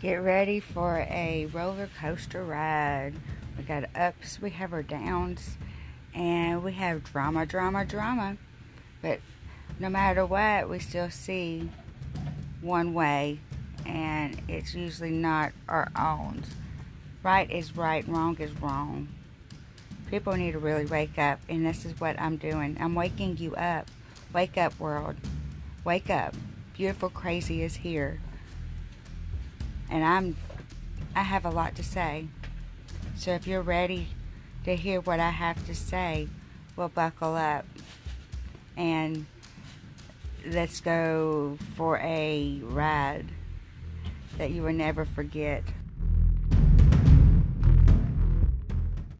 Get ready for a roller coaster ride. We got ups, we have our downs, and we have drama, drama, drama. But no matter what, we still see one way, and it's usually not our own. Right is right, wrong is wrong. People need to really wake up, and this is what I'm doing. I'm waking you up. Wake up, world. Wake up. Beautiful Crazy is here and I'm I have a lot to say. So if you're ready to hear what I have to say, we'll buckle up and let's go for a ride that you will never forget.